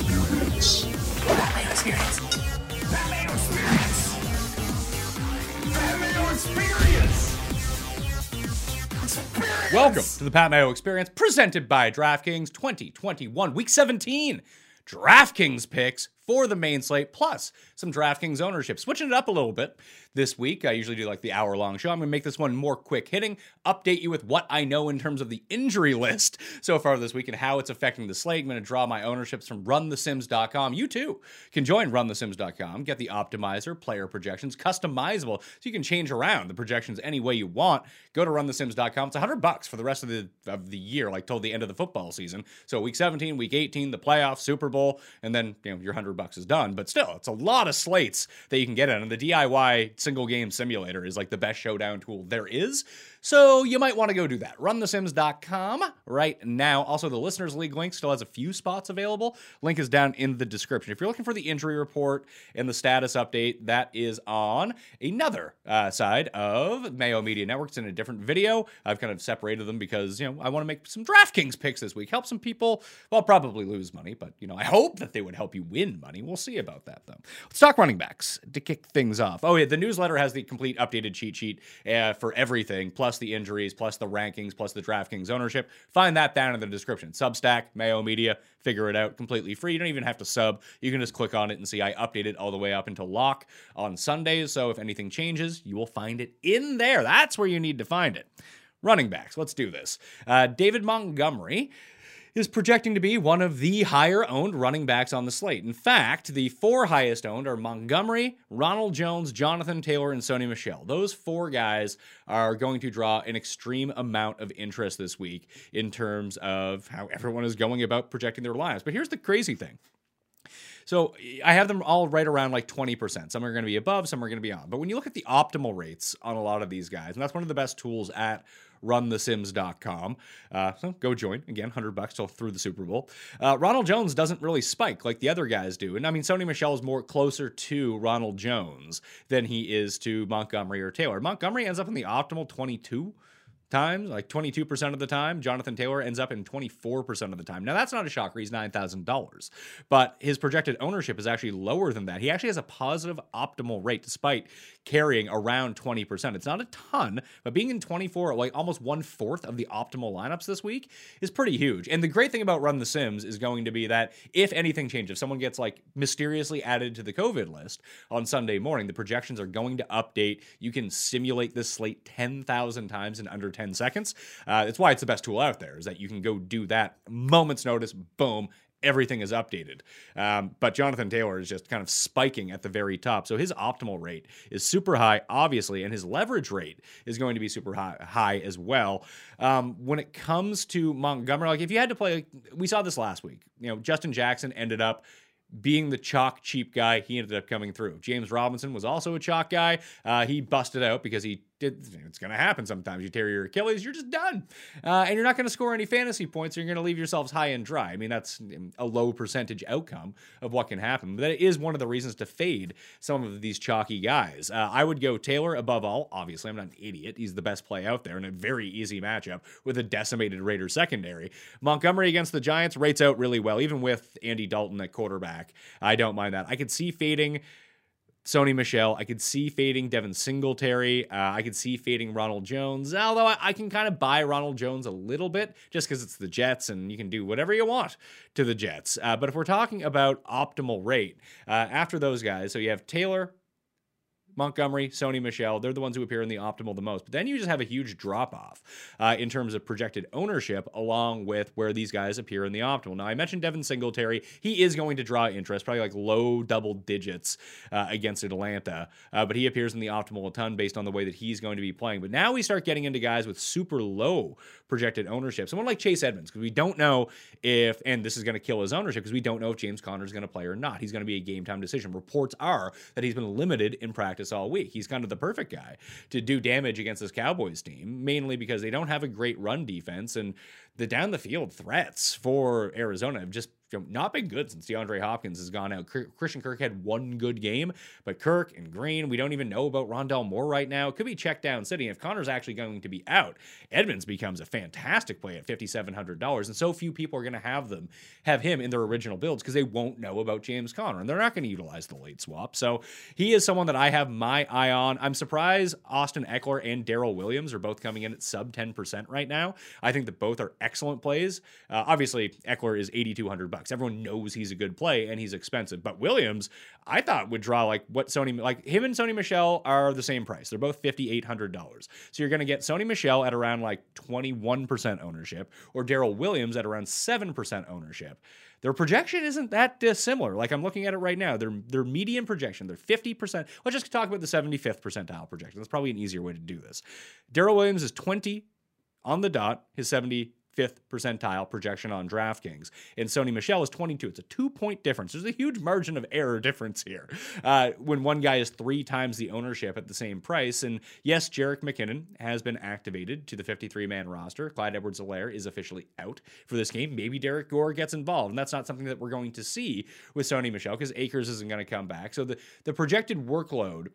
Experience. Pat Mayo Experience. Pat Mayo Experience. Pat Mayo Experience. Experience. Welcome to the Pat Mayo Experience, presented by DraftKings 2021, Week 17. DraftKings picks for the main slate, plus some DraftKings ownership. Switching it up a little bit this week. I usually do like the hour long show. I'm going to make this one more quick hitting, update you with what I know in terms of the injury list so far this week and how it's affecting the slate. I'm going to draw my ownerships from runthesims.com. You too can join runthesims.com, get the optimizer, player projections, customizable, so you can change around the projections any way you want. Go to runthesims.com. It's 100 bucks for the rest of the of the year, like till the end of the football season. So week 17, week 18, the playoffs, Super Bowl, and then you know your 100 bucks is done. But still, it's a lot of slates that you can get in. And the DIY single game simulator is like the best showdown tool there is. So you might want to go do that. RunTheSims.com right now. Also, the Listeners League link still has a few spots available. Link is down in the description. If you're looking for the injury report and the status update, that is on another uh, side of Mayo Media Network. It's in a different video. I've kind of separated them because, you know, I want to make some DraftKings picks this week. Help some people, well, probably lose money, but, you know, I hope that they would help you win money. We'll see about that, though. Let's talk running backs to kick things off. Oh, yeah, the newsletter has the complete updated cheat sheet uh, for everything, plus the injuries, plus the rankings, plus the DraftKings ownership. Find that down in the description. Substack, Mayo Media, figure it out completely free. You don't even have to sub. You can just click on it and see I update it all the way up until lock on Sundays. So if anything changes, you will find it in there. That's where you need to find it. Running backs, let's do this. Uh, David Montgomery is projecting to be one of the higher owned running backs on the slate. In fact, the four highest owned are Montgomery, Ronald Jones, Jonathan Taylor, and Sony Michel. Those four guys are going to draw an extreme amount of interest this week in terms of how everyone is going about projecting their lineups. But here's the crazy thing. So I have them all right around like 20%. Some are going to be above, some are going to be on. But when you look at the optimal rates on a lot of these guys, and that's one of the best tools at runthesims.com. Uh, so go join again, 100 bucks till through the Super Bowl. Uh, Ronald Jones doesn't really spike like the other guys do. And I mean, Sony Michel is more closer to Ronald Jones than he is to Montgomery or Taylor. Montgomery ends up in the optimal 22 times, like 22% of the time. Jonathan Taylor ends up in 24% of the time. Now, that's not a shocker. He's $9,000. But his projected ownership is actually lower than that. He actually has a positive optimal rate despite carrying around 20%. It's not a ton, but being in 24, like almost one fourth of the optimal lineups this week is pretty huge. And the great thing about Run the Sims is going to be that if anything changes, if someone gets like mysteriously added to the COVID list on Sunday morning, the projections are going to update. You can simulate this slate 10,000 times in under 10 seconds. Uh, it's why it's the best tool out there, is that you can go do that moment's notice, boom, everything is updated. Um, but Jonathan Taylor is just kind of spiking at the very top. So his optimal rate is super high, obviously, and his leverage rate is going to be super high, high as well. Um, when it comes to Montgomery, like if you had to play, we saw this last week. You know, Justin Jackson ended up being the chalk cheap guy, he ended up coming through. James Robinson was also a chalk guy. Uh, he busted out because he. It's going to happen sometimes. You tear your Achilles, you're just done, uh, and you're not going to score any fantasy points. Or you're going to leave yourselves high and dry. I mean, that's a low percentage outcome of what can happen. But that is one of the reasons to fade some of these chalky guys. Uh, I would go Taylor above all. Obviously, I'm not an idiot. He's the best play out there in a very easy matchup with a decimated Raiders secondary. Montgomery against the Giants rates out really well, even with Andy Dalton at quarterback. I don't mind that. I could see fading Sony Michel. I could see fading Devin Singletary. Uh, I could see fading Ronald Jones. Although I, I can kind of buy Ronald Jones a little bit just because it's the Jets and you can do whatever you want to the Jets. Uh, but if we're talking about optimal rate, uh, after those guys, so you have Taylor, Montgomery, Sony Michel, they're the ones who appear in the optimal the most. But then you just have a huge drop off uh, in terms of projected ownership, along with where these guys appear in the optimal. Now, I mentioned Devin Singletary. He is going to draw interest, probably like low double digits uh, against Atlanta, uh, but he appears in the optimal a ton based on the way that he's going to be playing. But now we start getting into guys with super low projected ownership. Someone like Chase Edmonds, because we don't know if, and this is going to kill his ownership, because we don't know if James Conner is going to play or not. He's going to be a game time decision. Reports are that he's been limited in practice all week. He's kind of the perfect guy to do damage against this Cowboys team, mainly because they don't have a great run defense and the down the field threats for Arizona have just not been good since DeAndre Hopkins has gone out. Christian Kirk had one good game, but Kirk and Green, we don't even know about Rondale Moore right now. It could be checked down sitting. If Conner's actually going to be out, Edmonds becomes a fantastic play at $5,700. And so few people are going to have them, have him in their original builds because they won't know about James Conner and they're not going to utilize the late swap. So he is someone that I have my eye on. I'm surprised Austin Ekeler and Darrel Williams are both coming in at sub 10% right now. I think that both are excellent plays. Uh, obviously, Ekeler is 8,200 bucks. Everyone knows he's a good play and he's expensive. But Williams, I thought would draw like what Sony like him and Sony Michel are the same price. They're both fifty eight hundred dollars. So you're going to get Sony Michel at around like twenty one percent ownership, or Darrel Williams at around seven percent ownership. Their projection isn't that dissimilar. Like I'm looking at it right now. Their their median projection, they're 50%. Let's just talk about the 75th percentile projection. That's probably an easier way to do this. Darrel Williams is 20 on the dot. His 70 fifth percentile projection on DraftKings. And Sony Michel is 22. It's a two point difference. There's a huge margin of error difference here uh, when one guy is three times the ownership at the same price. And yes, Jerick McKinnon has been activated to the 53 man roster. Clyde Edwards Helaire is officially out for this game. Maybe Derrick Gore gets involved. And that's not something that we're going to see with Sony Michel because Akers isn't going to come back. So the, the projected workload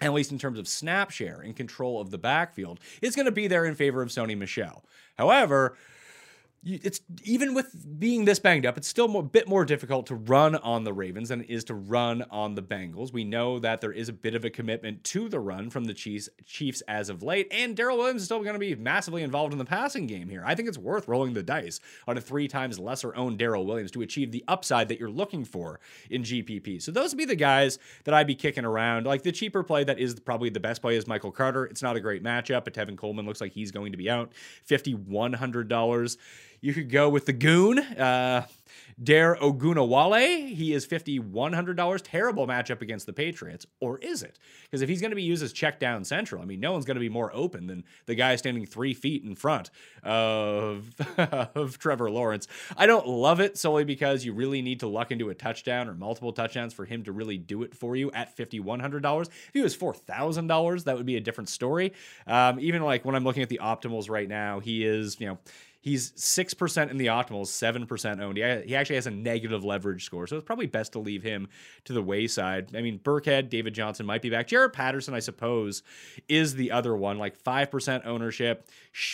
at least in terms of snap share and control of the backfield, is going to be there in favor of Sony Michel. However, it's even with being this banged up, it's still a bit more difficult to run on the Ravens than it is to run on the Bengals. We know that there is a bit of a commitment to the run from the Chiefs, Chiefs as of late, and Darrel Williams is still going to be massively involved in the passing game here. I think it's worth rolling the dice on a three times lesser owned Darrel Williams to achieve the upside that you're looking for in GPP. So those would be the guys that I'd be kicking around. Like the cheaper play that is probably the best play is Michael Carter. It's not a great matchup, but Tevin Coleman looks like he's going to be out. $5,100. You could go with the Goon. Uh, Dare Ogunbowale. he is $5,100. Terrible matchup against the Patriots. Or is it? Because if he's going to be used as check down central, I mean, no one's going to be more open than the guy standing three feet in front of, of Trevor Lawrence. I don't love it solely because you really need to luck into a touchdown or multiple touchdowns for him to really do it for you at $5,100. If he was $4,000, that would be a different story. Um, even like when I'm looking at the optimals right now, he is, you know, He's 6% in the optimals, 7% owned. He, he actually has a negative leverage score, so it's probably best to leave him to the wayside. I mean, Burkhead, David Johnson might be back. Jaret Patterson, I suppose, is the other one, like 5% ownership.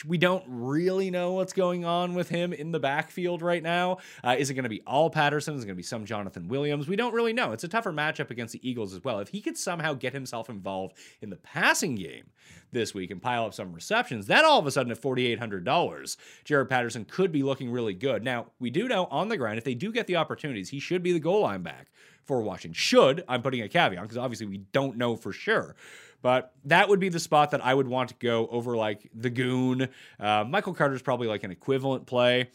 We don't really know what's going on with him in the backfield right now. Uh, is it going to be all Patterson? Is it going to be some Jonathan Williams? We don't really know. It's a tougher matchup against the Eagles as well. If he could somehow get himself involved in the passing game this week and pile up some receptions, then all of a sudden at $4,800, Jaret Patterson could be looking really good. Now, we do know on the ground, if they do get the opportunities, he should be the goal line back for Washington. Should, I'm putting a caveat because obviously we don't know for sure. But that would be the spot that I would want to go over like the Goon. Uh, Michael Carter's probably like an equivalent play.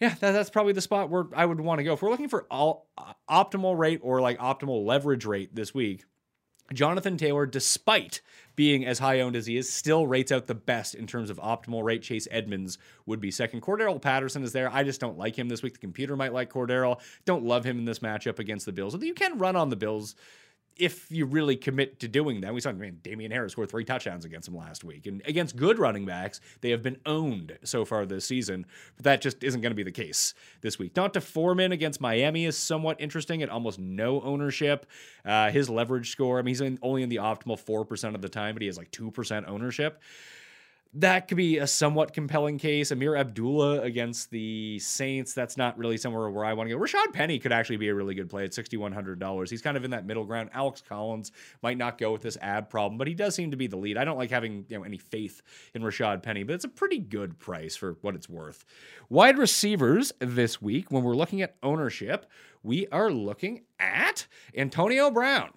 Yeah, that, that's probably the spot where I would want to go. If we're looking for all uh, optimal rate or like optimal leverage rate this week, Jonathan Taylor, despite being as high owned as he is, still rates out the best in terms of optimal rate. Chase Edmonds would be second. Cordarrelle Patterson is there. I just don't like him this week. The computer might like Cordarrelle. Don't love him in this matchup against the Bills. You can run on the Bills if you really commit to doing that, we saw I mean, Damien Harris scored three touchdowns against him last week. And against good running backs, they have been owned so far this season. But that just isn't going to be the case this week. D'Onta Foreman against Miami is somewhat interesting at almost no ownership. Uh, his leverage score, I mean, he's in, only in the optimal 4% of the time, but he has like 2% ownership that could be a somewhat compelling case. Ameer Abdullah against the Saints, that's not really somewhere where I want to go. Rashad Penny could actually be a really good play at $6,100. He's kind of in that middle ground. Alex Collins might not go with this ab problem, but he does seem to be the lead. I don't like having you know any faith in Rashad Penny, but it's a pretty good price for what it's worth. Wide receivers this week, when we're looking at ownership, we are looking at Antonio Brown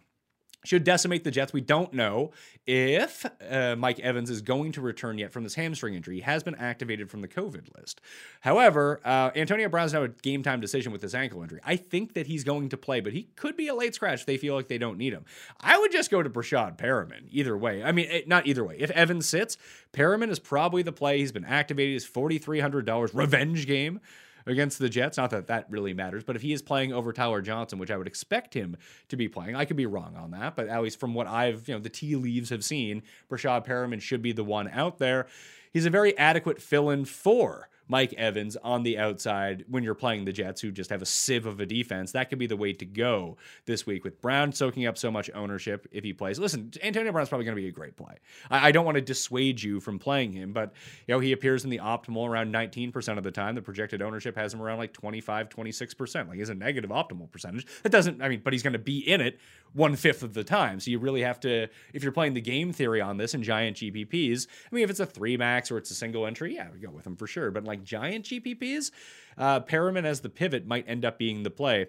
should decimate the Jets. We don't know if uh, Mike Evans is going to return yet from this hamstring injury. He has been activated from the COVID list. However, uh, Antonio Brown's now a game time decision with this ankle injury. I think that he's going to play, but he could be a late scratch if they feel like they don't need him. I would just go to Breshad Perriman either way. I mean, it, not either way. If Evans sits, Perriman is probably the play. He's been activated. He's $4,300 revenge game against the Jets. Not that that really matters, but if he is playing over Tyler Johnson, which I would expect him to be playing, I could be wrong on that, but at least from what I've, you know, the tea leaves have seen, Breshad Perriman should be the one out there. He's a very adequate fill in for Mike Evans on the outside when you're playing the Jets, who just have a sieve of a defense. That could be the way to go this week with Brown soaking up so much ownership if he plays. Listen, Antonio Brown's probably going to be a great play. I, I don't want to dissuade you from playing him, but you know he appears in the optimal around 19% of the time. The projected ownership has him around like 25, 26%. Like he's a negative optimal percentage. That doesn't, I mean, but he's going to be in it one fifth of the time. So you really have to, if you're playing the game theory on this and giant GPPs, I mean, if it's a three max or it's a single entry, yeah, we go with him for sure. But like giant GPPs, uh, Perriman as the pivot might end up being the play.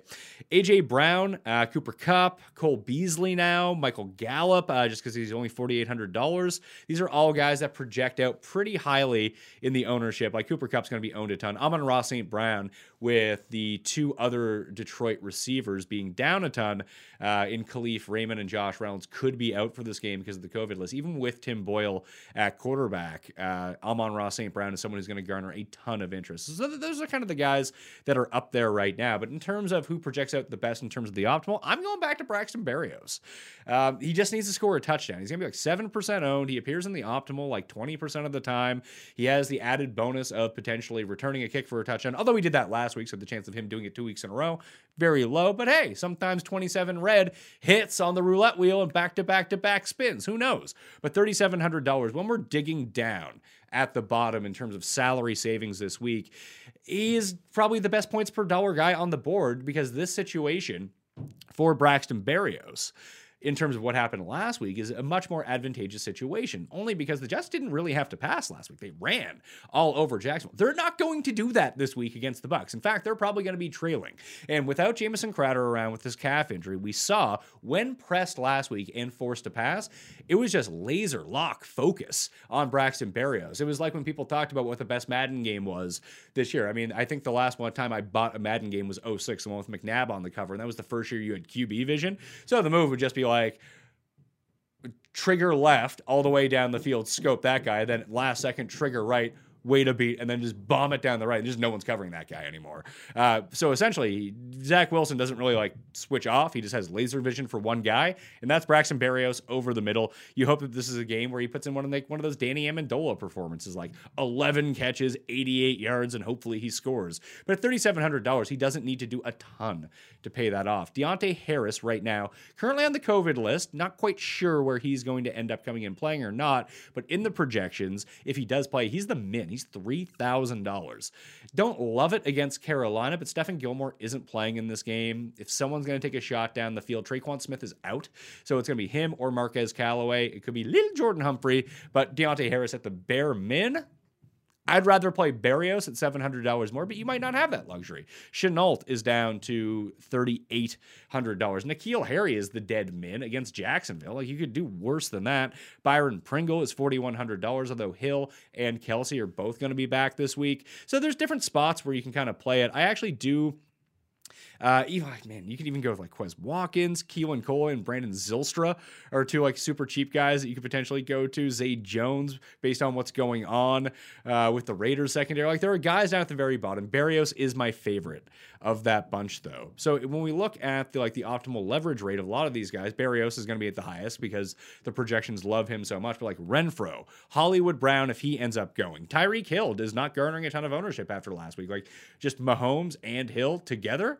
AJ Brown, uh, Cooper Kupp, Cole Beasley now, Michael Gallup, uh, just because he's only $4,800. These are all guys that project out pretty highly in the ownership. Like Cooper Kupp's going to be owned a ton. Amon-Ra St. Brown with the two other Detroit receivers being down a ton uh, in Kalif, Raymond and Josh Reynolds could be out for this game because of the COVID list. Even with Tim Boyle at quarterback, uh, Amon-Ra St. Brown is someone who's going to garner a ton of interest. So those are kind of the guys that are up there right now. But in terms of who projects out the best in terms of the optimal, I'm going back to Braxton Berrios. Um, he just needs to score a touchdown. He's going to be like 7% owned. He appears in the optimal like 20% of the time. He has the added bonus of potentially returning a kick for a touchdown, although he did that last week, so the chance of him doing it two weeks in a row, very low. But hey, sometimes 27 red hits on the roulette wheel and back to back to back spins. Who knows? But $3,700, when we're digging down at the bottom in terms of salary savings this week, he is probably the best points per dollar guy on the board because this situation for Braxton Berrios in terms of what happened last week is a much more advantageous situation, only because the Jets didn't really have to pass last week. They ran all over Jacksonville. They're not going to do that this week against the Bucks. In fact, they're probably going to be trailing. And without Jamison Crowder around with his calf injury, we saw when pressed last week and forced to pass, it was just laser lock focus on Braxton Berrios. It was like when people talked about what the best Madden game was this year. I mean, I think the last one time I bought a Madden game was 06, the one with McNabb on the cover, and that was the first year you had QB vision. So the move would just be like, trigger left all the way down the field, scope that guy, then last second trigger right, wait a beat, and then just bomb it down the right. And just no one's covering that guy anymore. Uh, so essentially, Zach Wilson doesn't really like switch off. He just has laser vision for one guy, and that's Braxton Berrios over the middle. You hope that this is a game where he puts in one of like one of those Danny Amendola performances, like 11 catches, 88 yards, and hopefully he scores. But at $3,700, he doesn't need to do a ton to pay that off. Deonte Harris right now, currently on the COVID list, not quite sure where he's going to end up coming in playing or not, but in the projections, if he does play, he's the min. $3,000. Don't love it against Carolina, but Stephon Gilmore isn't playing in this game. If someone's going to take a shot down the field, Tre'Quan Smith is out. So it's going to be him or Marquez Callaway. It could be little Jordan Humphrey, but Deonte Harris at the bare min. I'd rather play Berrios at $700 more, but you might not have that luxury. Shenault is down to $3,800. N'Keal Harry is the dead min against Jacksonville. Like you could do worse than that. Byron Pringle is $4,100, although Hill and Kelce are both going to be back this week. So there's different spots where you can kind of play it. I actually do uh, even, man, you can even go with like Quez Watkins, Keelan Cole, and Brandon Zylstra are two like super cheap guys that you could potentially go to. Zay Jones, based on what's going on uh, with the Raiders secondary. Like there are guys down at the very bottom. Berrios is my favorite of that bunch though. So when we look at the like the optimal leverage rate of a lot of these guys, Berrios is going to be at the highest because the projections love him so much. But like Renfrow, Hollywood Brown, if he ends up going, Tyreek Hill is not garnering a ton of ownership after last week. Like just Mahomes and Hill together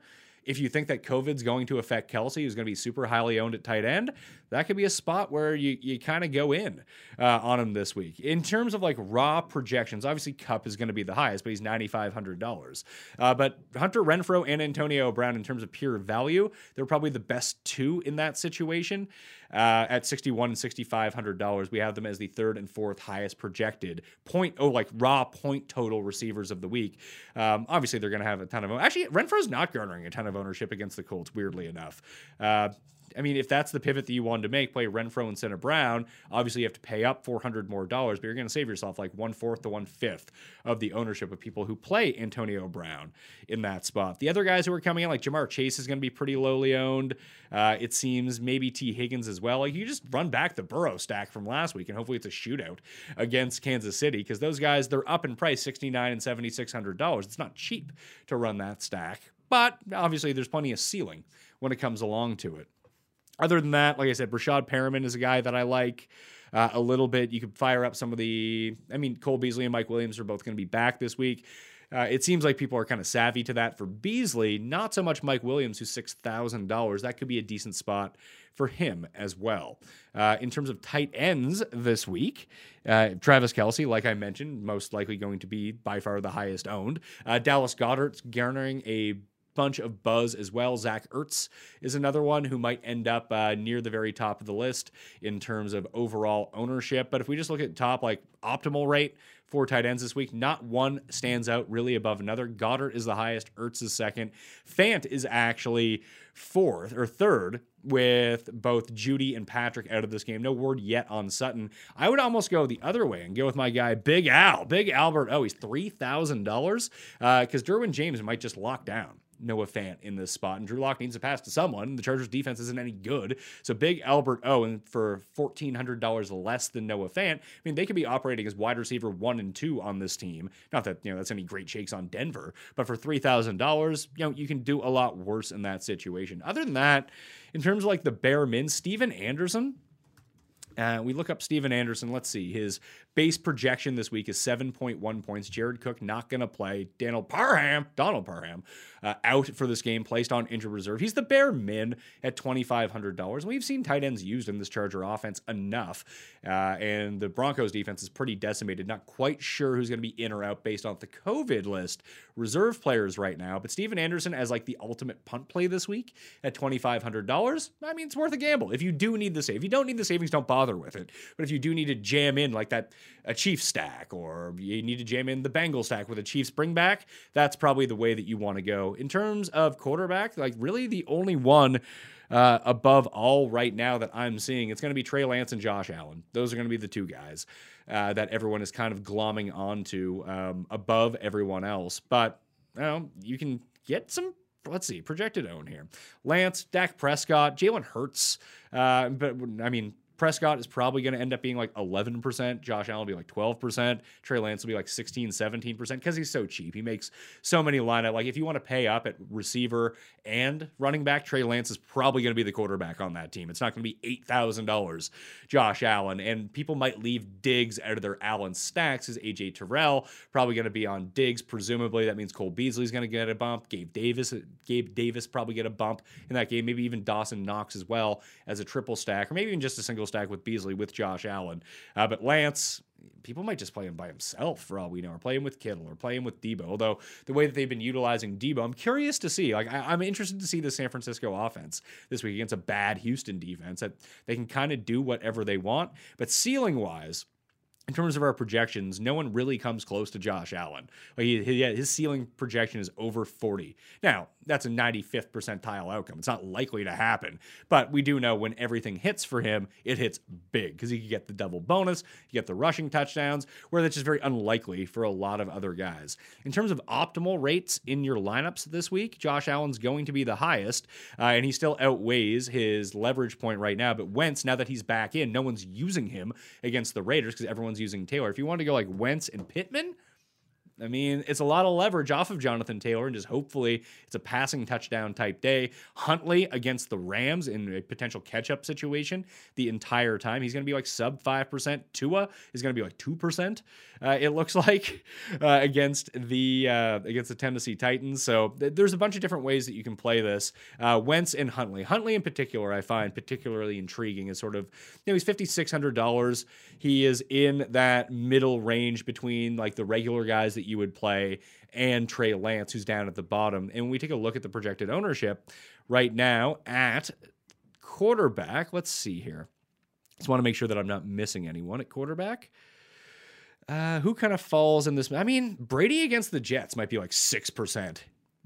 if you think that COVID's going to affect Kelce, who's going to be super highly owned at tight end, that could be a spot where you, you kind of go in uh, on him this week. In terms of like raw projections, obviously Kupp is going to be the highest, but he's $9,500. Uh, but Hunter Renfrow and Antonio Brown, in terms of pure value, they're probably the best two in that situation. Uh, at 61 and $6,500, we have them as the third and fourth highest projected point, oh, like raw point total receivers of the week. Um, obviously, they're going to have a ton of, actually, Renfrow's not garnering a ton of ownership against the Colts, weirdly enough. Uh, I mean, if that's the pivot that you wanted to make, play Renfrow instead of Brown, obviously you have to pay up 400 more dollars, but you're going to save yourself like one fourth to one fifth of the ownership of people who play Antonio Brown in that spot. The other guys who are coming in, like Ja'Marr Chase, is going to be pretty lowly owned. Uh, it seems maybe Tee Higgins as well. Like you just run back the Burrow stack from last week, and hopefully it's a shootout against Kansas City because those guys they're up in price, 69 and 7600 dollars. It's not cheap to run that stack, but obviously there's plenty of ceiling when it comes along to it. Other than that, like I said, Breshad Perriman is a guy that I like. uh, a little bit. You could fire up some of the. I mean, Cole Beasley and Mike Williams are both going to be back this week. Uh, it seems like people are kind of savvy to that for Beasley, not so much Mike Williams, who's $6,000. That could be a decent spot for him as well. Uh, in terms of tight ends this week, uh, Travis Kelce, like I mentioned, most likely going to be by far the highest owned. Uh, Dallas Goedert's garnering a bunch of buzz as well. Zach Ertz is another one who might end up uh, near the very top of the list in terms of overall ownership. But if we just look at top, like optimal rate, for tight ends this week. Not one stands out really above another. Goedert is the highest, Ertz is second. Fant is actually fourth or third with both Jeudy and Patrick out of this game. No word yet on Sutton. I would almost go the other way and go with my guy Big Al, Big Albert. Oh, he's three thousand dollars because uh, Derwin James might just lock down. Noah Fant in this spot. And Drew Lock needs to pass to someone. The Chargers defense isn't any good. So big Albert Owen for $1,400 less than Noah Fant. I mean, they could be operating as wide receiver one and two on this team. Not that, you know, that's any great shakes on Denver, but for $3,000, you know, you can do a lot worse in that situation. Other than that, in terms of like the bare min, Stephen Anderson, uh, we look up Stephen Anderson. Let's see. His base projection this week is 7.1 points. Jared Cook not going to play. Daniel Parham, Donald Parham, uh, out for this game, placed on injured reserve. He's the bare min at $2,500. We've seen tight ends used in this Charger offense enough. Uh, and the Broncos defense is pretty decimated. Not quite sure who's going to be in or out based off the COVID list reserve players right now. But Stephen Anderson as like the ultimate punt play this week at $2,500. I mean, it's worth a gamble. If you do need the save, if you don't need the savings, don't bother with it. But if you do need to jam in like that, a Chief stack, or you need to jam in the Bengal stack with a Chiefs spring back, that's probably the way that you want to go. In terms of quarterback, like really the only one uh, above all right now that I'm seeing, it's going to be Trey Lance and Josh Allen. Those are going to be the two guys uh, that everyone is kind of glomming onto um, above everyone else. But you, know, you can get some let's see, projected own here. Lance, Dak Prescott, Jalen Hurts. Uh, but I mean, Prescott is probably going to end up being like 11%. Josh Allen will be like 12%. Trey Lance will be like 16, 17% because he's so cheap. He makes so many lineup. Like if you want to pay up at receiver and running back, Trey Lance is probably going to be the quarterback on that team. It's not going to be $8,000 Josh Allen. And people might leave Diggs out of their Allen stacks as AJ Terrell probably going to be on Diggs. Presumably that means Cole Beasley's going to get a bump. Gabe Davis, Gabe Davis probably get a bump in that game. Maybe even Dawson Knox as well as a triple stack or maybe even just a single stack with Beasley with Josh Allen. Uh, but Lance, people might just play him by himself for all we know, or play him with Kittle, or play him with Deebo. Although the way that they've been utilizing Deebo, I'm curious to see. Like I, am interested to see the San Francisco offense this week against a bad Houston defense that they can kind of do whatever they want. But ceiling wise, in terms of our projections, no one really comes close to Josh Allen. Like he, his ceiling projection is over 40. Now, that's a 95th percentile outcome. It's not likely to happen, but we do know when everything hits for him, it hits big because he can get the double bonus, you get the rushing touchdowns, where that's just very unlikely for a lot of other guys. In terms of optimal rates in your lineups this week, Josh Allen's going to be the highest, uh, and he still outweighs his leverage point right now. But Wentz, now that he's back in, no one's using him against the Raiders because everyone's using Taylor. If you want to go like Wentz and Pittman, I mean, it's a lot of leverage off of Jonathan Taylor, and just hopefully it's a passing touchdown type day. Huntley against the Rams in a potential catch up situation the entire time. He's going to be like sub 5%. Tua is going to be like 2%, uh, it looks like, uh, against the uh, against the Tennessee Titans. So th- there's a bunch of different ways that you can play this. Uh, Wentz and Huntley. Huntley in particular, I find particularly intriguing is sort of, you know, he's $5,600. He is in that middle range between like the regular guys that you would play and Trey Lance, who's down at the bottom. And when we take a look at the projected ownership right now at quarterback, let's see here. Just want to make sure that I'm not missing anyone at quarterback. Uh, who kind of falls in this? I mean, Brady against the Jets might be like 6%.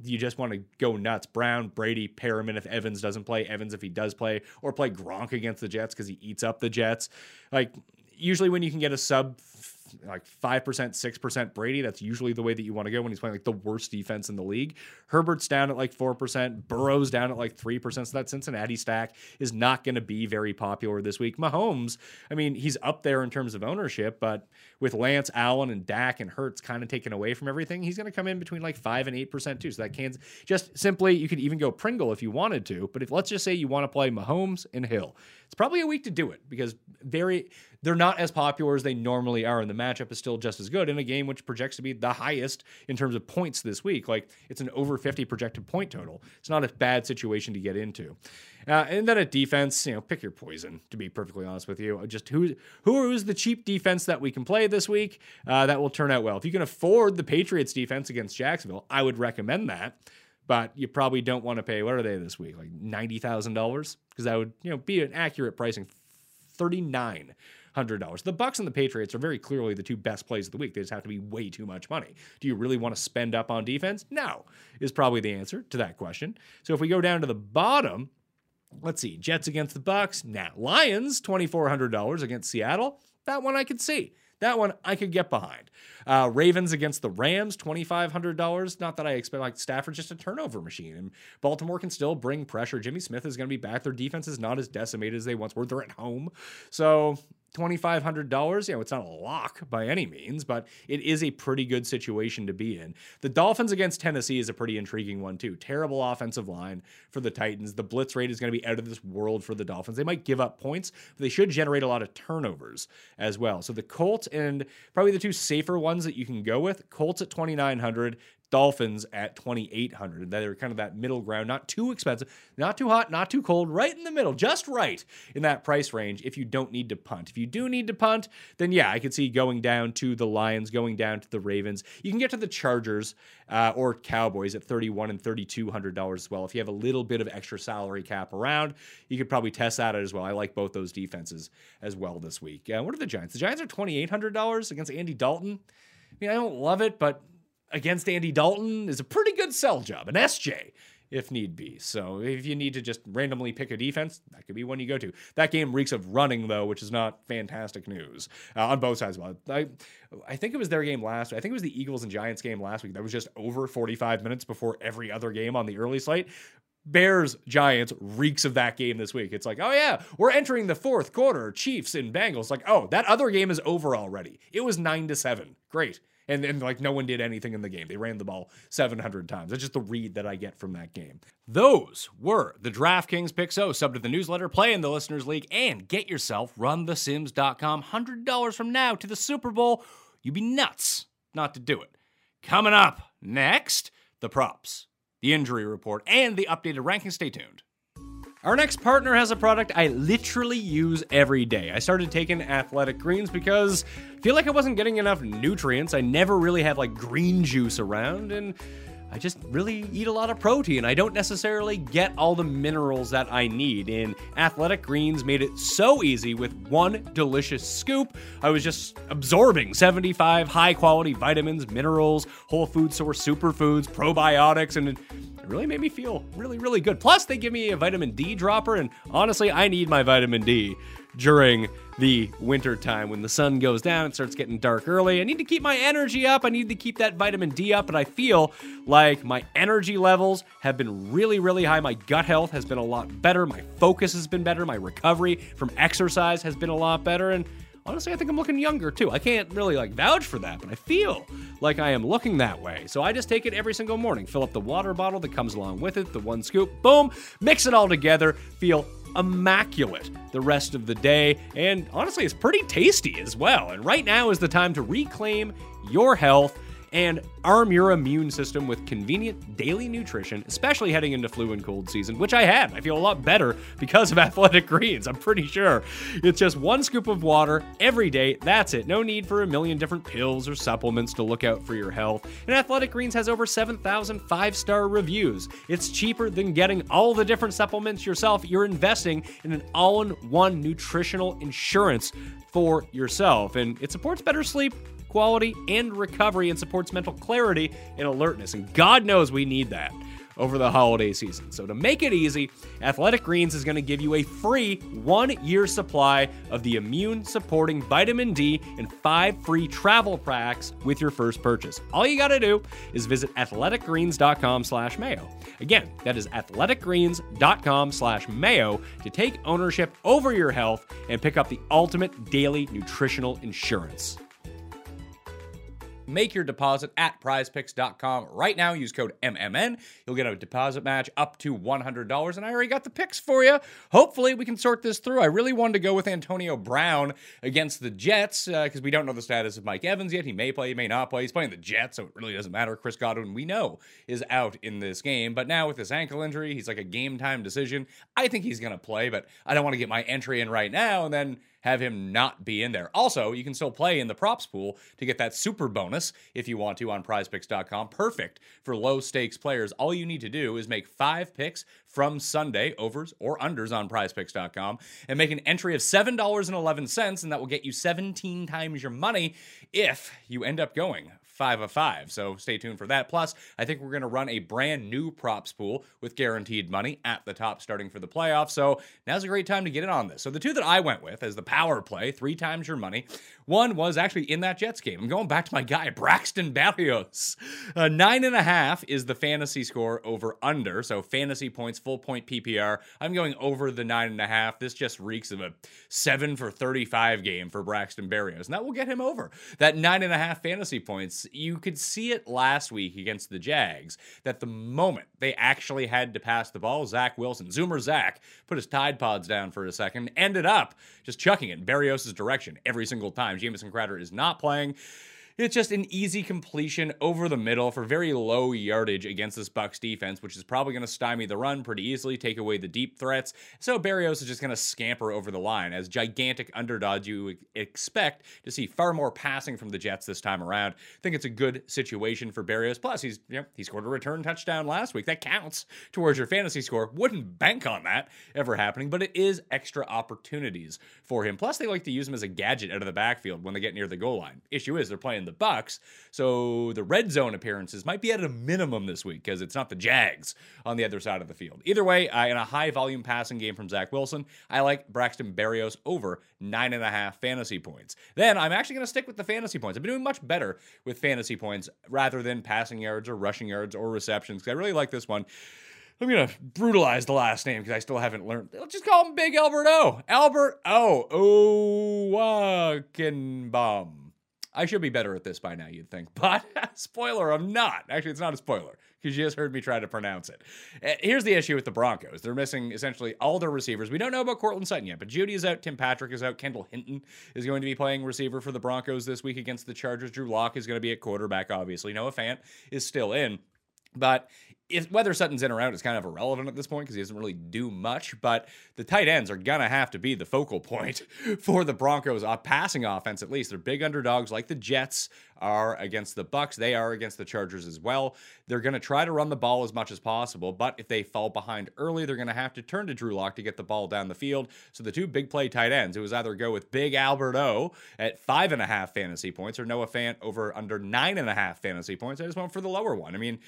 You just want to go nuts. Brown, Brady, Perriman if Evans doesn't play, Evans if he does play, or play Gronk against the Jets because he eats up the Jets. Like, usually when you can get a sub like 5%, 6% Brady. That's usually the way that you want to go when he's playing like the worst defense in the league. Herbert's down at like 4%, Burrow's down at like 3%. So that Cincinnati stack is not going to be very popular this week. Mahomes, I mean, he's up there in terms of ownership, but with Lance Allen and Dak and Hurts kind of taken away from everything, he's going to come in between like 5 and 8% too. So that can just simply, you could even go Pringle if you wanted to. But if let's just say you want to play Mahomes and Hill, it's probably a week to do it because very they're not as popular as they normally are, in the matchup is still just as good in a game which projects to be the highest in terms of points this week. Like it's an over 50 projected point total. It's not a bad situation to get into. Uh, and then at defense, you know, pick your poison. To be perfectly honest with you, just who who is the cheap defense that we can play this week uh, that will turn out well. If you can afford the Patriots defense against Jacksonville, I would recommend that but you probably don't want to pay what are they this week like $90000 because that would you know be an accurate pricing $3900 the bucks and the patriots are very clearly the two best plays of the week they just have to be way too much money do you really want to spend up on defense no is probably the answer to that question so if we go down to the bottom let's see jets against the bucks now lions $2400 against seattle that one i could see that one I could get behind. Uh, Ravens against the Rams, $2,500. Not that I expect, like, Stafford's just a turnover machine. And Baltimore can still bring pressure. Jimmy Smith is going to be back. Their defense is not as decimated as they once were. They're at home. So $2,500. You know, it's not a lock by any means, but it is a pretty good situation to be in. The Dolphins against Tennessee is a pretty intriguing one, too. Terrible offensive line for the Titans. The blitz rate is going to be out of this world for the Dolphins. They might give up points, but they should generate a lot of turnovers as well. So the Colts and probably the two safer ones that you can go with Colts at 2,900, Dolphins at 2,800. They're kind of that middle ground, not too expensive, not too hot, not too cold, right in the middle, just right in that price range if you don't need to punt. If you do need to punt, then yeah, I could see going down to the Lions, going down to the Ravens. You can get to the Chargers uh, or Cowboys at 31 and $3,200 as well. If you have a little bit of extra salary cap around, you could probably test that as well. I like both those defenses as well this week. Uh, what are the Giants? The Giants are $2,800 against Andy Dalton. I mean, I don't love it, but against Andy Dalton is a pretty good sell job, an SJ if need be. So if you need to just randomly pick a defense, that could be one you go to. That game reeks of running though, which is not fantastic news uh, on both sides. Of. I I think it was their game last. I think it was the Eagles and Giants game last week. That was just over 45 minutes before every other game on the early slate. Bears Giants reeks of that game this week. It's like, oh yeah, we're entering the fourth quarter. Chiefs and Bengals. Like, oh, that other game is over already. It was nine to seven. Great and then like no one did anything in the game. They ran the ball 700 times. That's just the read that I get from that game. Those were the DraftKings picks. So sub to the newsletter, play in the Listeners League, and get yourself runthesims.com $100 from now to the Super Bowl. You'd be nuts not to do it. Coming up next, the props, the injury report, and the updated ranking. Stay tuned. Our next partner has a product I literally use every day. I started taking athletic greens because I feel like I wasn't getting enough nutrients. I never really have like green juice around and I just really eat a lot of protein. I don't necessarily get all the minerals that I need. And Athletic Greens made it so easy with one delicious scoop. I was just absorbing 75 high quality vitamins, minerals, whole food source superfoods, probiotics, and it really made me feel really, really good. Plus, they give me a vitamin D dropper, and honestly, I need my vitamin D during the winter time. When the sun goes down it starts getting dark early. I need to keep my energy up. I need to keep that vitamin d up and i feel like my energy levels have been really really high. My gut health has been a lot better. My focus has been better. My recovery from exercise has been a lot better. And honestly, I think I'm looking younger too. I can't really like vouch for that, but I feel like I am looking that way. So I just take it every single morning, fill up the water bottle that comes along with it, the one scoop, boom, mix it all together, feel immaculate the rest of the day. And honestly, it's pretty tasty as well. And right now is the time to reclaim your health and arm your immune system with convenient daily nutrition, especially heading into flu and cold season, which I had. I feel a lot better because of Athletic Greens, I'm pretty sure. It's just one scoop of water every day. That's it. No need for a million different pills or supplements to look out for your health. And Athletic Greens has over 7,000 five star reviews. It's cheaper than getting all the different supplements yourself. You're investing in an all in one nutritional insurance for yourself, and it supports better sleep quality, and recovery and supports mental clarity and alertness. And God knows we need that over the holiday season. So, to make it easy, Athletic Greens is going to give you a free one year supply of the immune supporting vitamin D and five free travel packs with your first purchase. All you got to do is visit athleticgreens.com slash mayo. Again, that is athleticgreens.com slash mayo to take ownership over your health and pick up the ultimate daily nutritional insurance. Make your deposit at prizepicks.com right now. Use code MMN. You'll get a deposit match up to $100. And I already got the picks for you. Hopefully, we can sort this through. I really wanted to go with Antonio Brown against the Jets because uh, we don't know the status of Mike Evans yet. He may play, he may not play. He's playing the Jets, so it really doesn't matter. Chris Godwin, we know, is out in this game. But now with this ankle injury, he's like a game time decision. I think he's going to play, but I don't want to get my entry in right now and then have him not be in there. Also, you can still play in the props pool to get that super bonus if you want to on prizepicks.com. Perfect for low stakes players. All you need to do is make five picks from Sunday, overs or unders on prizepicks.com, and make an entry of $7.11, and that will get you 17 times your money if you end up going five of five. So stay tuned for that. Plus, I think we're going to run a brand new props pool with guaranteed money at the top starting for the playoffs. So now's a great time to get in on this. So the two that I went with as the power play, three times your money. One was actually in that Jets game. I'm going back to my guy, Braxton Berrios. Uh, nine and a half is the fantasy score over under. So fantasy points, full point PPR. I'm going over the nine and a half. This just reeks of a seven for 35 game for Braxton Berrios. And that will get him over. That nine and a half fantasy points you could see it last week against the Jags that the moment they actually had to pass the ball, Zach Wilson, Zoomer Zach, put his Tide Pods down for a second, ended up just chucking it in Berrios' direction every single time. Jamison Crowder is not playing. It's just an easy completion over the middle for very low yardage against this Bucks defense, which is probably going to stymie the run pretty easily, take away the deep threats. So Berrios is just going to scamper over the line. As gigantic underdogs, you expect to see far more passing from the Jets this time around. I think it's a good situation for Berrios. Plus, he's you know, he scored a return touchdown last week. That counts towards your fantasy score. Wouldn't bank on that ever happening, but it is extra opportunities for him. Plus, they like to use him as a gadget out of the backfield when they get near the goal line. Issue is they're playing the the Bucks. So the red zone appearances might be at a minimum this week because it's not the Jags on the other side of the field. Either way, uh, in a high volume passing game from Zach Wilson, I like Braxton Berrios over nine and a half fantasy points. Then I'm actually going to stick with the fantasy points. I've been doing much better with fantasy points rather than passing yards or rushing yards or receptions because I really like this one. I'm gonna brutalize the last name because I still haven't learned. Let's just call him Big Albert O. Albert O. Owakenbaum. I should be better at this by now, you'd think. But spoiler, I'm not. Actually, it's not a spoiler because you just heard me try to pronounce it. Uh, here's the issue with the Broncos. They're missing essentially all their receivers. We don't know about Courtland Sutton yet, but Jeudy is out. Tim Patrick is out. Kendall Hinton is going to be playing receiver for the Broncos this week against the Chargers. Drew Lock is going to be at quarterback, obviously. Noah Fant is still in. But if whether Sutton's in or out is kind of irrelevant at this point because he doesn't really do much. But the tight ends are gonna have to be the focal point for the Broncos' uh, passing offense. At least they're big underdogs, like the Jets are against the Bucks. They are against the Chargers as well. They're gonna try to run the ball as much as possible, but if they fall behind early, they're gonna have to turn to Drew Lock to get the ball down the field. So the two big play tight ends, it was either go with Big Albert O at five and a half fantasy points or Noah Fant over under nine and a half fantasy points. I just went for the lower one. I mean,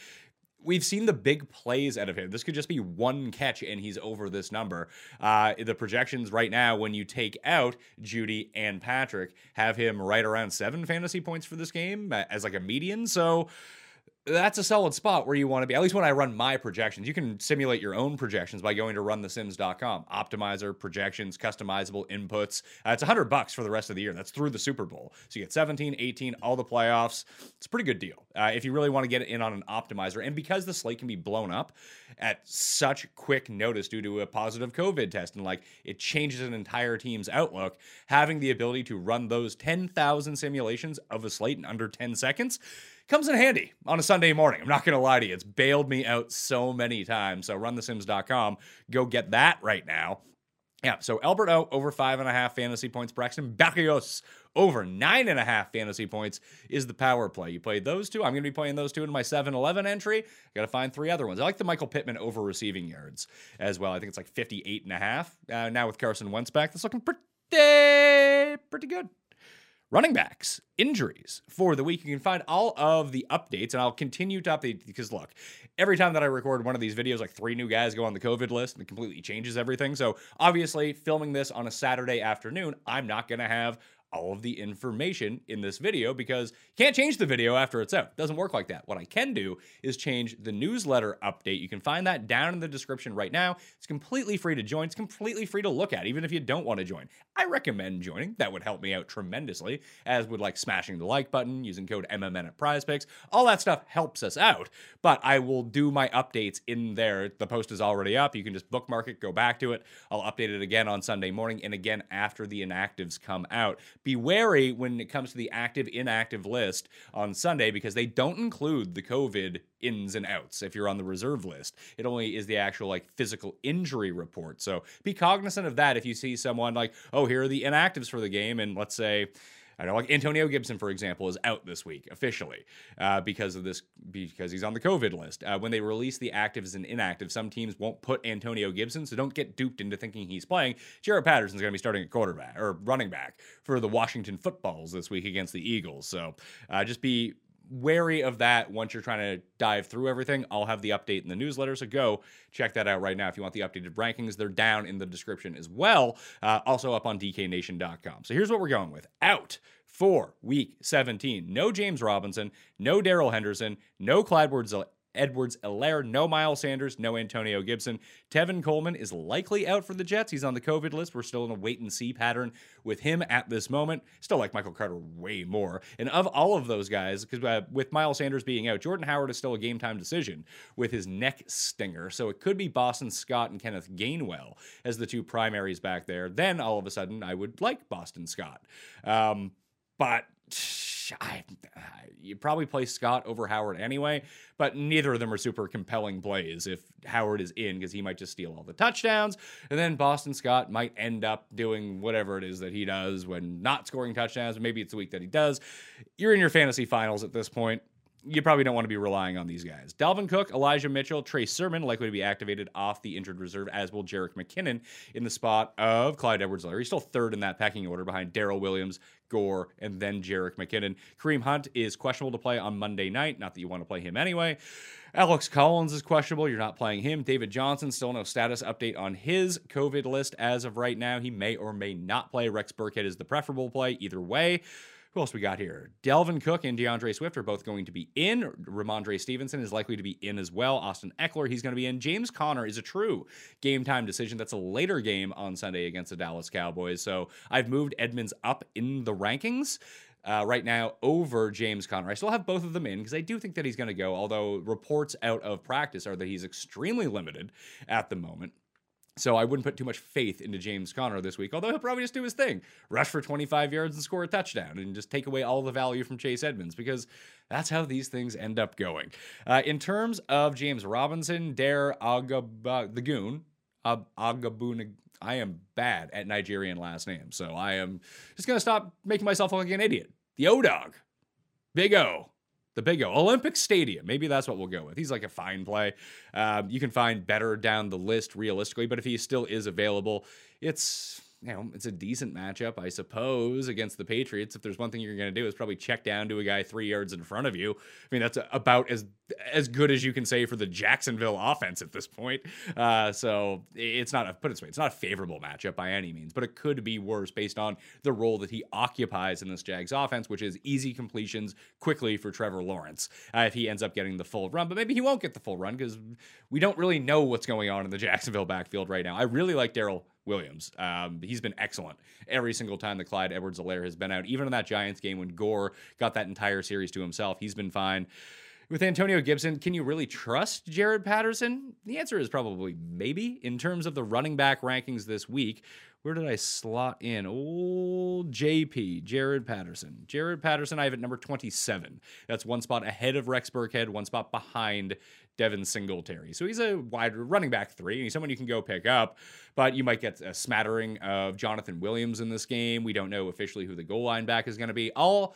we've seen the big plays out of him. This could just be one catch and he's over this number. Uh, the projections right now, when you take out Jeudy and Patrick, have him right around seven fantasy points for this game as like a median. So that's a solid spot where you want to be. At least when I run my projections, you can simulate your own projections by going to runthesims.com. Optimizer, projections, customizable inputs. Uh, it's 100 bucks for the rest of the year. That's through the Super Bowl. So you get 17, 18, all the playoffs. It's a pretty good deal uh, if you really want to get in on an optimizer. And because the slate can be blown up at such quick notice due to a positive COVID test and like it changes an entire team's outlook, having the ability to run those 10,000 simulations of a slate in under 10 seconds comes in handy on a Sunday morning. I'm not going to lie to you. It's bailed me out so many times. So runthesims.com. Go get that right now. Yeah, so Albert O over five and a half fantasy points. Braxton Berrios over nine and a half fantasy points is the power play. You played those two. I'm going to be playing those two in my 7 11 entry. Got to find three other ones. I like the Michael Pittman over receiving yards as well. I think it's like 58 and a half. Uh, now with Carson Wentz back, that's looking pretty, pretty good. Running backs injuries for the week. You can find all of the updates, and I'll continue to update because look, every time that I record one of these videos, like three new guys go on the COVID list and it completely changes everything. So obviously, filming this on a Saturday afternoon, I'm not going to have all of the information in this video because you can't change the video after it's out. It doesn't work like that. What I can do is change the newsletter update. You can find that down in the description right now. It's completely free to join. It's completely free to look at, even if you don't want to join. I recommend joining. That would help me out tremendously, as would like smashing the like button, using code MMN at prize picks. All that stuff helps us out. But I will do my updates in there. The post is already up. You can just bookmark it, go back to it. I'll update it again on Sunday morning and again after the inactives come out be wary when it comes to the active inactive list on Sunday because they don't include the COVID ins and outs if you're on the reserve list. It only is the actual like physical injury report. So be cognizant of that if you see someone like, oh, here are the inactives for the game, and let's say I know, like Antonio Gibson, for example, is out this week officially uh, because of this, because he's on the COVID list. Uh, when they release the actives and inactive, some teams won't put Antonio Gibson, so don't get duped into thinking he's playing. Jaret Patterson's going to be starting at quarterback or running back for the Washington Footballs this week against the Eagles. So uh, just be wary of that once you're trying to dive through everything. I'll have the update in the newsletter, so go check that out right now if you want the updated rankings. They're down in the description as well, uh, also up on DKNation.com. So here's what we're going with out for week 17. No James Robinson, no Darrell Henderson, no Clyde Edwards Helaire, no Miles Sanders, no Antonio Gibson. Tevin Coleman is likely out for the Jets. He's on the COVID list. We're still in a wait and see pattern with him at this moment. Still like Michael Carter way more. And of all of those guys, because uh, with Miles Sanders being out, Jordan Howard is still a game time decision with his neck stinger. So it could be Boston Scott and Kenneth Gainwell as the two primaries back there. Then all of a sudden, I would like Boston Scott. Um, but I, uh, you probably play Scott over Howard anyway, but neither of them are super compelling plays if Howard is in because he might just steal all the touchdowns. And then Boston Scott might end up doing whatever it is that he does when not scoring touchdowns. Maybe it's the week that he does. You're in your fantasy finals at this point you probably don't want to be relying on these guys. Dalvin Cook, Elijah Mitchell, Trey Sermon likely to be activated off the injured reserve, as will Jerick McKinnon in the spot of Clyde Edwards. He's still third in that packing order behind Darrel Williams, Gore, and then Jerick McKinnon. Kareem Hunt is questionable to play on Monday night. Not that you want to play him anyway. Alex Collins is questionable. You're not playing him. David Johnson, still no status update on his COVID list as of right now. He may or may not play. Rex Burkhead is the preferable play either way. Who else we got here? Dalvin Cook and DeAndre Swift are both going to be in. Rhamondre Stevenson is likely to be in as well. Austin Ekeler, he's going to be in. James Conner is a true game time decision. That's a later game on Sunday against the Dallas Cowboys. So I've moved Edmonds up in the rankings. Uh, right now over James Conner. I still have both of them in because I do think that he's going to go, although reports out of practice are that he's extremely limited at the moment. So I wouldn't put too much faith into James Conner this week, although he'll probably just do his thing, rush for 25 yards and score a touchdown, and just take away all the value from Chase Edmonds because that's how these things end up going. Uh, in terms of James Robinson, Dare Agab- the Goon, Ab-. I am bad at Nigerian last names, so I am just gonna stop making myself look like an idiot. The O Dog, Big O, the Big O, Olympic Stadium. Maybe that's what we'll go with. He's like a fine play. Um, you can find better down the list realistically, but if he still is available, it's you know, it's a decent matchup, I suppose, against the Patriots. If there's one thing you're going to do is probably check down to a guy three yards in front of you. I mean, that's about as as good as you can say for the Jacksonville offense at this point. Uh, so it's not a put it this way, it's not a favorable matchup by any means, but it could be worse based on the role that he occupies in this Jags offense, which is easy completions quickly for Trevor Lawrence. Uh, if he ends up getting the full run, but maybe he won't get the full run because we don't really know what's going on in the Jacksonville backfield right now. I really like Darrel Williams. Um, he's been excellent every single time the Clyde Edwards Helaire has been out. Even in that Giants game when Gore got that entire series to himself, he's been fine. With Antonio Gibson, can you really trust Jaret Patterson? The answer is probably maybe. In terms of the running back rankings this week, where did I slot in? Old JP, Jaret Patterson. Jaret Patterson, I have at number 27. That's one spot ahead of Rex Burkhead, one spot behind Devin Singletary. So he's a wide running back three, and he's someone you can go pick up, but you might get a smattering of Jonathan Williams in this game. We don't know officially who the goal line back is going to be. All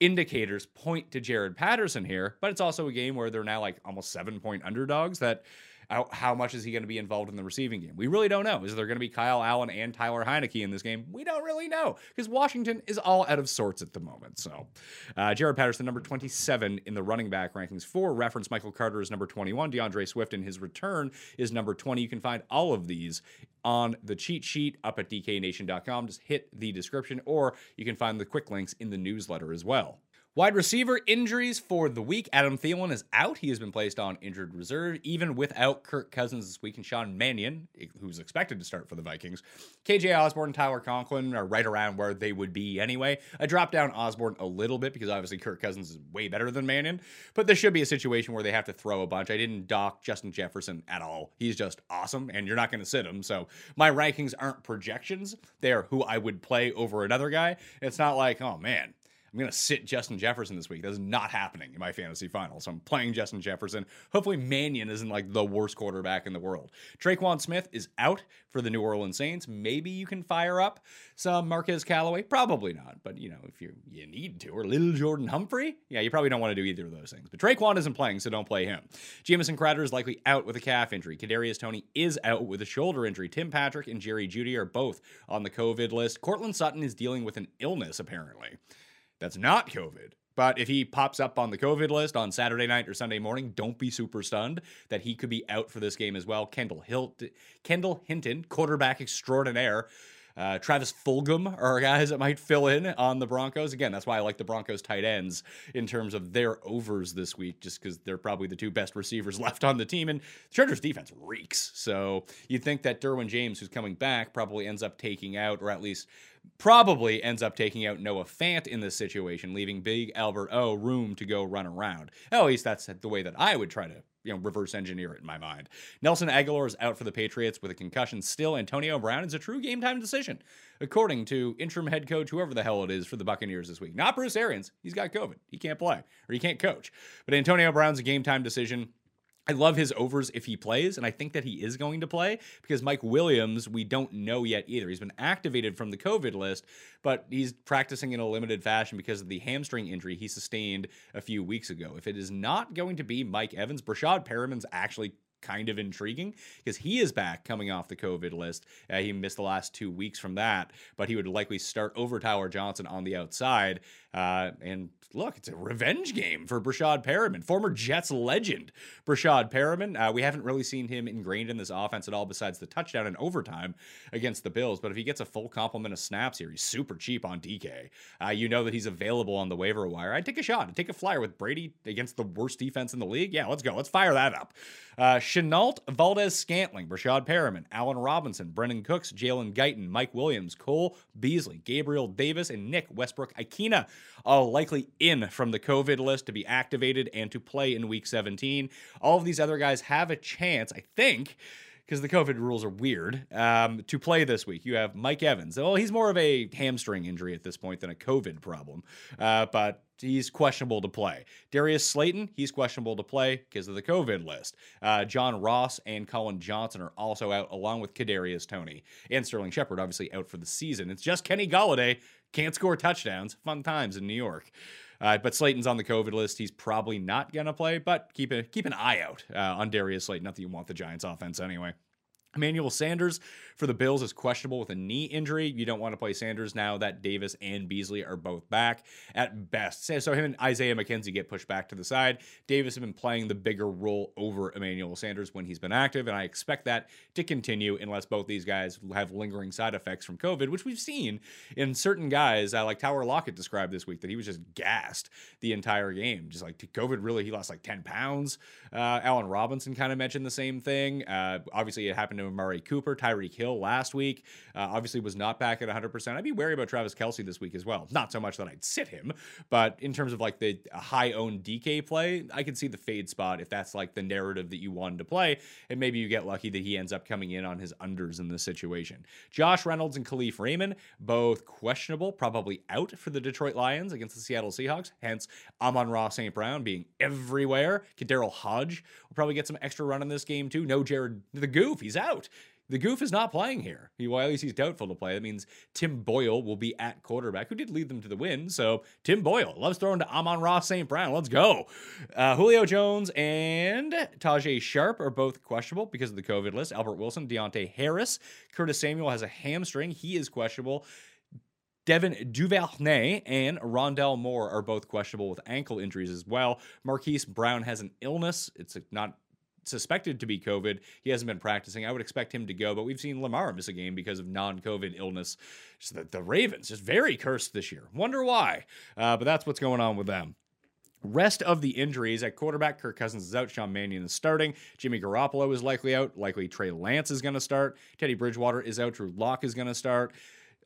indicators point to Jaret Patterson here, but it's also a game where they're now like almost seven point underdogs that how, much is he going to be involved in the receiving game? We really don't know. Is there going to be Kyle Allen and Tyler Heinicke in this game? We don't really know because Washington is all out of sorts at the moment. So, uh, Jaret Patterson, number 27 in the running back rankings. For reference, Michael Carter is number 21. DeAndre Swift in his return is number 20. You can find all of these on the cheat sheet up at dknation.com. Just hit the description, or you can find the quick links in the newsletter as well. Wide receiver injuries for the week. Adam Thielen is out. He has been placed on injured reserve, even without Kirk Cousins this week. And Sean Mannion, who's expected to start for the Vikings. KJ Osborn and Tyler Conklin are right around where they would be anyway. I dropped down Osborn a little bit because obviously Kirk Cousins is way better than Mannion. But this should be a situation where they have to throw a bunch. I didn't dock Justin Jefferson at all. He's just awesome, and you're not going to sit him. So my rankings aren't projections. They are who I would play over another guy. It's not like, oh man, I'm going to sit Justin Jefferson this week. That's not happening in my fantasy final. So I'm playing Justin Jefferson. Hopefully, Mannion isn't like the worst quarterback in the world. Tre'Quan Smith is out for the New Orleans Saints. Maybe you can fire up some Marquez Callaway. Probably not. But, you know, if you, you need to, or little Jordan Humphrey, yeah, you probably don't want to do either of those things. But Tre'Quan isn't playing, so don't play him. Jamison Crowder is likely out with a calf injury. Kadarius Toney is out with a shoulder injury. Tim Patrick and Jerry Jeudy are both on the COVID list. Courtland Sutton is dealing with an illness, apparently that's not COVID. But if he pops up on the COVID list on Saturday night or Sunday morning, don't be super stunned that he could be out for this game as well. Kendall Hilt, Kendall Hinton, quarterback extraordinaire. Uh, Travis Fulgham are guys that might fill in on the Broncos. Again, that's why I like the Broncos tight ends in terms of their overs this week, just because they're probably the two best receivers left on the team. And the Chargers defense reeks. So you'd think that Derwin James, who's coming back, probably ends up taking out, or at least probably ends up taking out Noah Fant in this situation, leaving Big Albert O room to go run around. At least that's the way that I would try to you know reverse engineer it in my mind. Nelson Agholor is out for the Patriots with a concussion still. Antonio Brown is a true game time decision, according to interim head coach whoever the hell it is for the Buccaneers this week. Not Bruce Arians. He's got COVID. He can't play or he can't coach. But Antonio Brown's a game time decision. I love his overs if he plays, and I think that he is going to play because Mike Williams, we don't know yet either. He's been activated from the COVID list, but he's practicing in a limited fashion because of the hamstring injury he sustained a few weeks ago. If it is not going to be Mike Evans, Breshad Perriman's actually kind of intriguing because he is back coming off the COVID list. Uh, he missed the last two weeks from that, but he would likely start over Tyler Johnson on the outside. Uh, and look, it's a revenge game for Breshad Perriman, former Jets legend Breshad Perriman. Uh, we haven't really seen him ingrained in this offense at all, besides the touchdown in overtime against the Bills. But if he gets a full complement of snaps here, he's super cheap on DK. Uh, you know that he's available on the waiver wire. I'd take a shot. I'd take a flyer with Brady against the worst defense in the league. Yeah, let's go. Let's fire that up. Uh, Shenault, Valdes Scantling, Breshad Perriman, Allen Robinson, Brandin Cooks, Jalen Guyton, Mike Williams, Cole Beasley, Gabriel Davis, and Nick Westbrook Ikhine, all likely in from the COVID list to be activated and to play in week 17. All of these other guys have a chance, I think, because the COVID rules are weird, um, to play this week. You have Mike Evans. Well, he's more of a hamstring injury at this point than a COVID problem, uh, but he's questionable to play. Darius Slayton, he's questionable to play because of the COVID list. Uh, John Ross and Collin Johnson are also out, along with Kadarius Toney and Sterling Shepard, obviously out for the season. It's just Kenny Golladay can't score touchdowns. Fun times in New York. Uh, but Slayton's on the COVID list. He's probably not going to play, but keep a, keep an eye out uh, on Darius Slayton. Not that you want the Giants offense anyway. Emmanuel Sanders for the Bills is questionable with a knee injury. You don't want to play Sanders now that Davis and Beasley are both back at best. So him and Isaiah McKenzie get pushed back to the side. Davis has been playing the bigger role over Emmanuel Sanders when he's been active, and I expect that to continue unless both these guys have lingering side effects from COVID, which we've seen in certain guys, uh, like Tyler Lockett described this week, that he was just gassed the entire game. Just like COVID, really, he lost like 10 pounds. Uh, Allen Robinson kind of mentioned the same thing. Uh, obviously, it happened to Amari Cooper, Tyreek Hill last week. Uh, obviously, was not back at 100%. I'd be wary about Travis Kelce this week as well. Not so much that I'd sit him, but in terms of like the high owned DK play, I could see the fade spot if that's like the narrative that you wanted to play. And maybe you get lucky that he ends up coming in on his unders in this situation. Josh Reynolds and Kalif Raymond, both questionable, probably out for the Detroit Lions against the Seattle Seahawks. Hence, Amon-Ra St. Brown being everywhere. KhaDarel Hodge will probably get some extra run in this game too. No Jared the Goof, he's out. The goof is not playing here. He, well, at least he's doubtful to play. That means Tim Boyle will be at quarterback, who did lead them to the win. So Tim Boyle loves throwing to Amon-Ra St. Brown. Let's go. Uh, Julio Jones and Tajae Sharpe are both questionable because of the COVID list. Albert Wilson, Deonte Harris, Curtis Samuel has a hamstring. He is questionable. Devin Duvernay and Rondale Moore are both questionable with ankle injuries as well. Marquise Brown has an illness. It's not suspected to be COVID. He hasn't been practicing. I would expect him to go, but we've seen Lamar miss a game because of non-COVID illness. Just the, the Ravens just very cursed this year. Wonder why. Uh, but that's what's going on with them. Rest of the injuries at quarterback, Kirk Cousins is out. Sean Mannion is starting. Jimmy Garoppolo is likely out. Likely Trey Lance is going to start. Teddy Bridgewater is out. Drew Lock is going to start.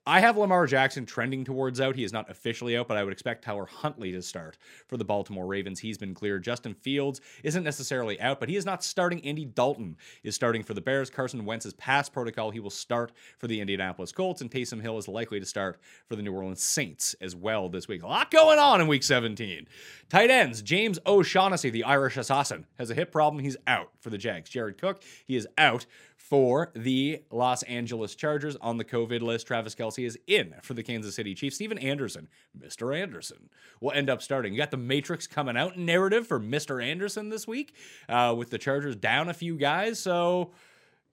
I have Lamar Jackson trending towards out. He is not officially out, but I would expect Tyler Huntley to start for the Baltimore Ravens. He's been cleared. Justin Fields isn't necessarily out, but he is not starting. Andy Dalton is starting for the Bears. Carson Wentz is past protocol. He will start for the Indianapolis Colts, and Taysom Hill is likely to start for the New Orleans Saints as well this week. A lot going on in week 17. Tight ends, James O'Shaughnessy, the Irish assassin, has a hip problem. He's out for the Jags. Jared Cook, he is out for the Los Angeles Chargers on the COVID list. Travis Kelce is in for the Kansas City Chiefs. Stephen Anderson, Mr. Anderson, will end up starting. You got the Matrix coming out narrative for Mr. Anderson this week uh, with the Chargers down a few guys. So,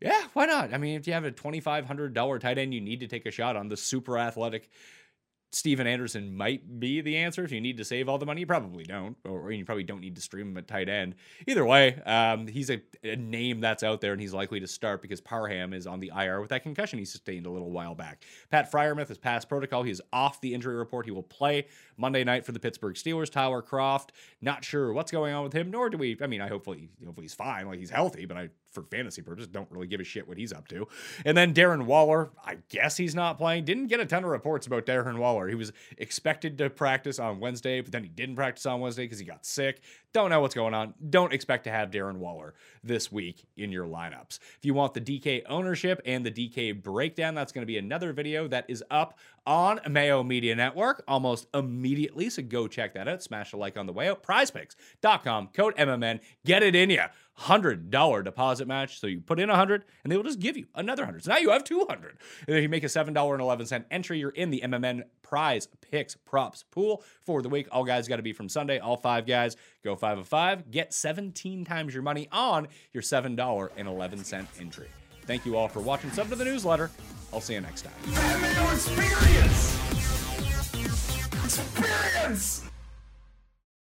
yeah, why not? I mean, if you have a $2,500 tight end, you need to take a shot on the super athletic Stephen Anderson might be the answer. If you need to save all the money, you probably don't, or you probably don't need to stream him at tight end. Either way, um, he's a, a, name that's out there, and he's likely to start because Parham is on the IR with that concussion he sustained a little while back. Pat Freiermuth is past protocol. He is off the injury report. He will play Monday night for the Pittsburgh Steelers. Tyler Kroft, not sure what's going on with him, nor do we. I mean, I hopefully, hopefully he's fine, like he's healthy, but I, for fantasy purposes, don't really give a shit what he's up to. And then Darren Waller, I guess he's not playing. Didn't get a ton of reports about Darren Waller. He was expected to practice on Wednesday, but then he didn't practice on Wednesday because he got sick. Don't know what's going on. Don't expect to have Darren Waller this week in your lineups. If you want the DK ownership and the DK breakdown, that's going to be another video that is up on Mayo Media Network almost immediately. So go check that out. Smash a like on the way out. Prizepicks.com, code MMN. Get it in you. $100 deposit match. So you put in 100 and they will just give you another 100. So now you have 200. And if you make a $7.11 entry, you're in the MMN prize picks props pool for the week. All guys got to be from Sunday. All five guys go five of five. Get 17 times your money on your $7.11 entry. Thank you all for watching. Sub to the newsletter. I'll see you next time. Experience! Experience!